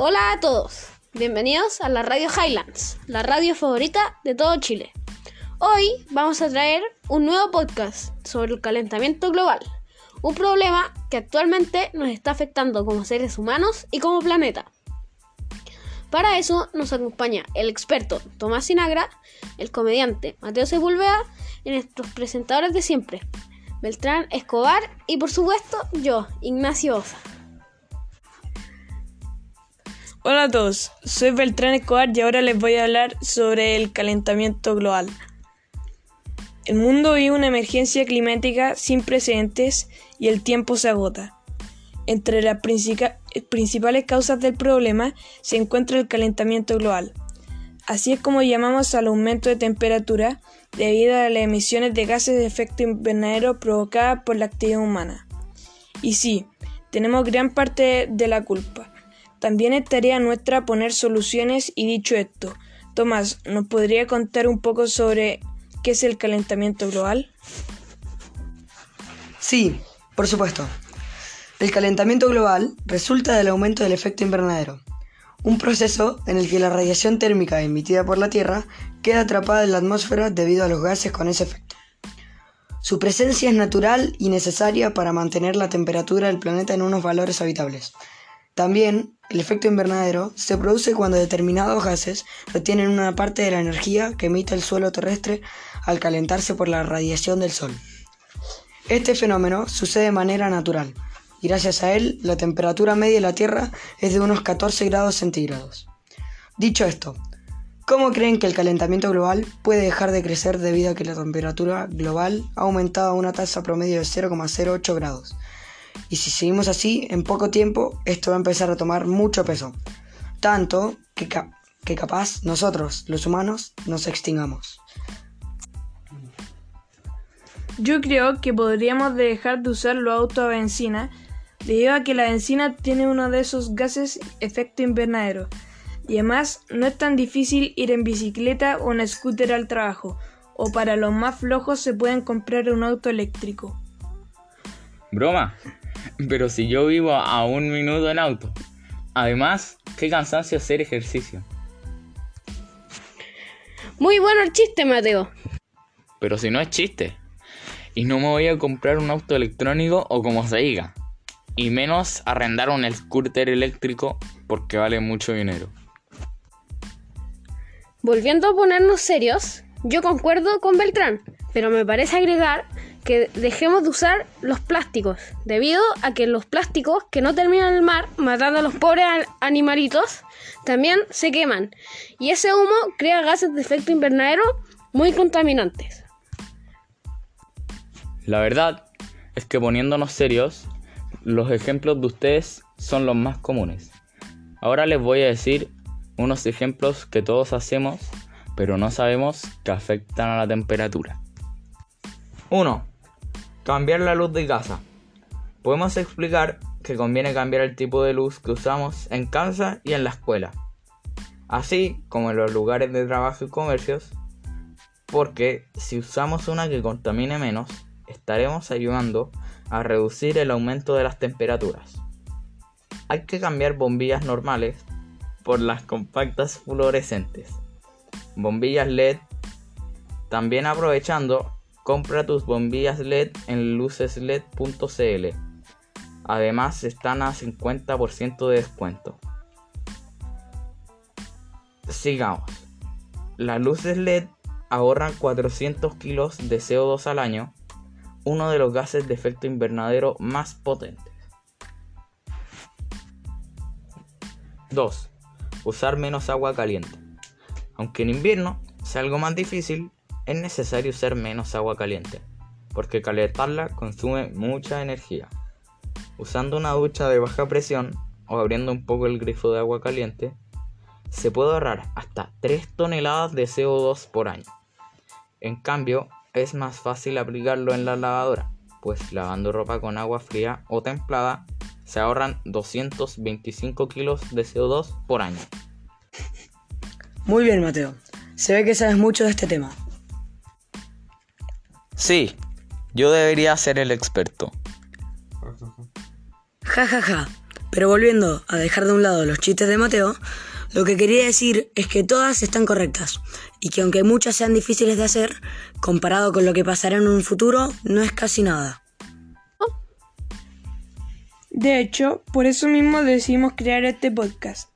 Hola a todos, bienvenidos a la Radio Highlands, la radio favorita de todo Chile. Hoy vamos a traer un nuevo podcast sobre el calentamiento global, un problema que actualmente nos está afectando como seres humanos y como planeta. Para eso nos acompaña el experto Tomás Sinagra, el comediante Mateo Sepúlveda y nuestros presentadores de siempre, Beltrán Escobar y por supuesto yo, Ignacio Osa. Hola a todos, soy Beltrán Escobar y ahora les voy a hablar sobre el calentamiento global. El mundo vive una emergencia climática sin precedentes y el tiempo se agota. Entre las principales causas del problema se encuentra el calentamiento global. Así es como llamamos al aumento de temperatura debido a las emisiones de gases de efecto invernadero provocadas por la actividad humana. Y sí, tenemos gran parte de la culpa. También es tarea nuestra poner soluciones y dicho esto, Tomás, ¿nos podría contar un poco sobre qué es el calentamiento global? Sí, por supuesto. El calentamiento global resulta del aumento del efecto invernadero, un proceso en el que la radiación térmica emitida por la Tierra queda atrapada en la atmósfera debido a los gases con ese efecto. Su presencia es natural y necesaria para mantener la temperatura del planeta en unos valores habitables. También, el efecto invernadero se produce cuando determinados gases retienen una parte de la energía que emite el suelo terrestre al calentarse por la radiación del Sol. Este fenómeno sucede de manera natural, y gracias a él la temperatura media de la Tierra es de unos 14 grados centígrados. Dicho esto, ¿cómo creen que el calentamiento global puede dejar de crecer debido a que la temperatura global ha aumentado a una tasa promedio de 0,08 grados? Y si seguimos así, en poco tiempo esto va a empezar a tomar mucho peso. Tanto que, que capaz nosotros, los humanos, nos extingamos. Yo creo que podríamos dejar de usar los autos a benzina debido a que la benzina tiene uno de esos gases efecto invernadero. Y además no es tan difícil ir en bicicleta o en scooter al trabajo, o para los más flojos se pueden comprar un auto eléctrico. Broma, pero si yo vivo a un minuto en auto. Además, qué cansancio hacer ejercicio. Muy bueno el chiste, Mateo. Pero si no es chiste. Y no me voy a comprar un auto electrónico o como se diga. Y menos arrendar un scooter eléctrico porque vale mucho dinero. Volviendo a ponernos serios, yo concuerdo con Beltrán, pero me parece agregar que dejemos de usar los plásticos, debido a que los plásticos que no terminan en el mar, matando a los pobres animalitos, también se queman. Y ese humo crea gases de efecto invernadero muy contaminantes. La verdad es que poniéndonos serios, los ejemplos de ustedes son los más comunes. Ahora les voy a decir unos ejemplos que todos hacemos, pero no sabemos que afectan a la temperatura. 1. Cambiar la luz de casa. Podemos explicar que conviene cambiar el tipo de luz que usamos en casa y en la escuela, así como en los lugares de trabajo y comercios, porque si usamos una que contamine menos, estaremos ayudando a reducir el aumento de las temperaturas. Hay que cambiar bombillas normales por las compactas fluorescentes, bombillas LED, también aprovechando Compra tus bombillas LED en lucesled.cl. Además están a 50% de descuento. Sigamos. Las luces LED ahorran 400 kilos de CO2 al año, uno de los gases de efecto invernadero más potentes. 2. Usar menos agua caliente. Aunque en invierno sea algo más difícil, es necesario usar menos agua caliente, porque calentarla consume mucha energía. Usando una ducha de baja presión o abriendo un poco el grifo de agua caliente, se puede ahorrar hasta 3 toneladas de CO2 por año. En cambio, es más fácil aplicarlo en la lavadora, pues lavando ropa con agua fría o templada se ahorran 225 kilos de CO2 por año. Muy bien, Mateo. Se ve que sabes mucho de este tema. Sí, yo debería ser el experto. Ja, ja, ja. Pero volviendo a dejar de un lado los chistes de Mateo, lo que quería decir es que todas están correctas y que aunque muchas sean difíciles de hacer, comparado con lo que pasará en un futuro, no es casi nada. De hecho, por eso mismo decidimos crear este podcast.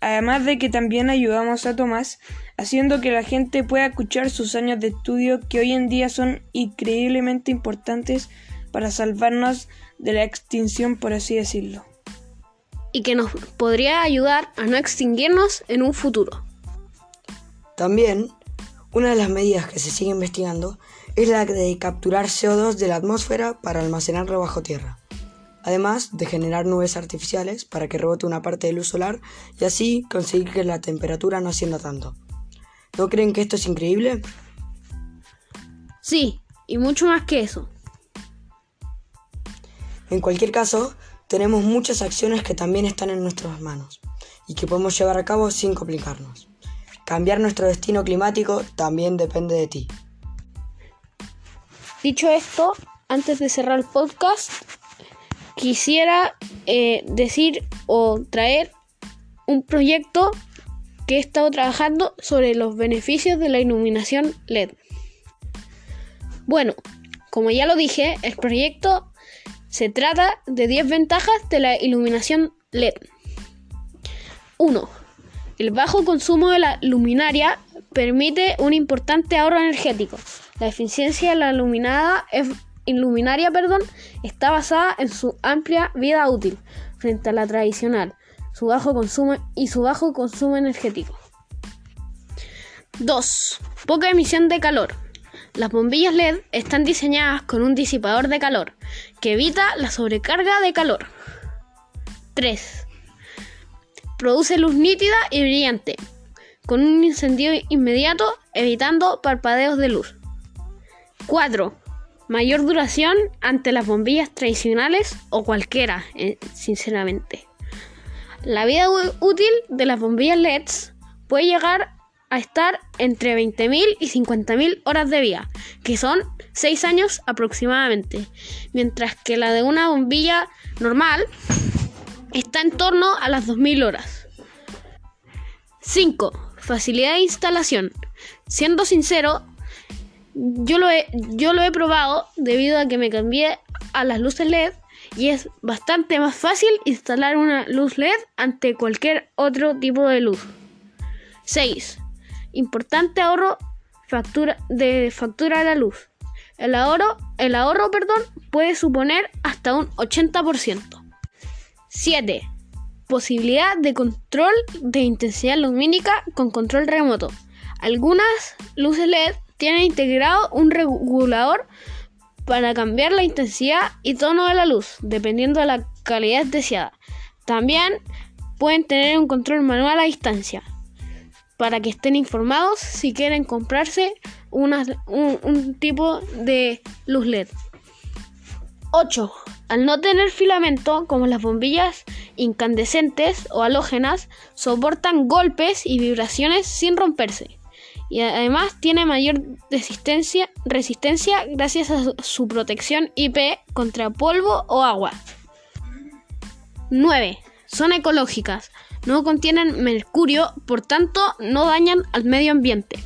Además de que también ayudamos a Tomás, haciendo que la gente pueda escuchar sus años de estudio que hoy en día son increíblemente importantes para salvarnos de la extinción, por así decirlo. Y que nos podría ayudar a no extinguirnos en un futuro. También, una de las medidas que se sigue investigando es la de capturar CO2 de la atmósfera para almacenarlo bajo tierra además de generar nubes artificiales para que rebote una parte de luz solar y así conseguir que la temperatura no ascienda tanto. ¿No creen que esto es increíble? Sí, y mucho más que eso. En cualquier caso, tenemos muchas acciones que también están en nuestras manos y que podemos llevar a cabo sin complicarnos. Cambiar nuestro destino climático también depende de ti. Dicho esto, antes de cerrar el podcast, quisiera eh, decir o traer un proyecto que he estado trabajando sobre los beneficios de la iluminación LED. Bueno, como ya lo dije, el proyecto se trata de 10 ventajas de la iluminación LED. 1. El bajo consumo de la luminaria permite un importante ahorro energético. La eficiencia de la iluminada es iluminaria perdón, está basada en su amplia vida útil frente a la tradicional su bajo consumo y su bajo consumo energético. 2. Poca emisión de calor. Las bombillas LED están diseñadas con un disipador de calor que evita la sobrecarga de calor. 3. Produce luz nítida y brillante, con un encendido inmediato evitando parpadeos de luz. 4 mayor duración ante las bombillas tradicionales o cualquiera, eh, sinceramente. La vida útil de las bombillas LEDs puede llegar a estar entre 20.000 y 50.000 horas de vida, que son 6 años aproximadamente, mientras que la de una bombilla normal está en torno a las 2.000 horas. 5. Facilidad de instalación. Siendo sincero, yo lo, he, yo lo he probado debido a que me cambié a las luces LED y es bastante más fácil instalar una luz LED ante cualquier otro tipo de luz. 6. Importante ahorro de factura de la luz. El ahorro, el ahorro perdón, puede suponer hasta un 80%. 7. Posibilidad de control de intensidad lumínica con control remoto. Algunas luces LED tiene integrado un regulador para cambiar la intensidad y tono de la luz, dependiendo de la calidad deseada. También pueden tener un control manual a distancia, para que estén informados si quieren comprarse un, un tipo de luz LED. 8. Al no tener filamento, como las bombillas incandescentes o halógenas, soportan golpes y vibraciones sin romperse y además tiene mayor resistencia, resistencia gracias a su protección IP contra polvo o agua. 9. Son ecológicas. No contienen mercurio, por tanto no dañan al medio ambiente.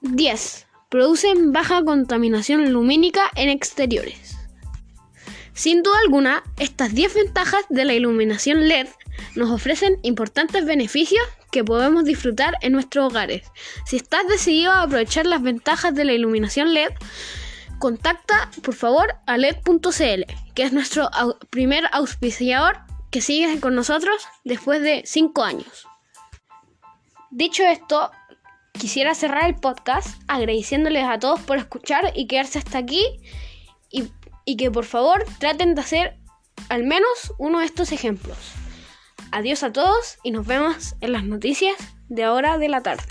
10. Producen baja contaminación lumínica en exteriores. Sin duda alguna, estas 10 ventajas de la iluminación LED nos ofrecen importantes beneficios que podemos disfrutar en nuestros hogares. Si estás decidido a aprovechar las ventajas de la iluminación LED, contacta por favor a LED.cl, que es nuestro primer auspiciador que sigue con nosotros después de 5 años. Dicho esto, quisiera cerrar el podcast agradeciéndoles a todos por escuchar y quedarse hasta aquí y, y que por favor traten de hacer al menos uno de estos ejemplos. Adiós a todos y nos vemos en las noticias de ahora de la tarde.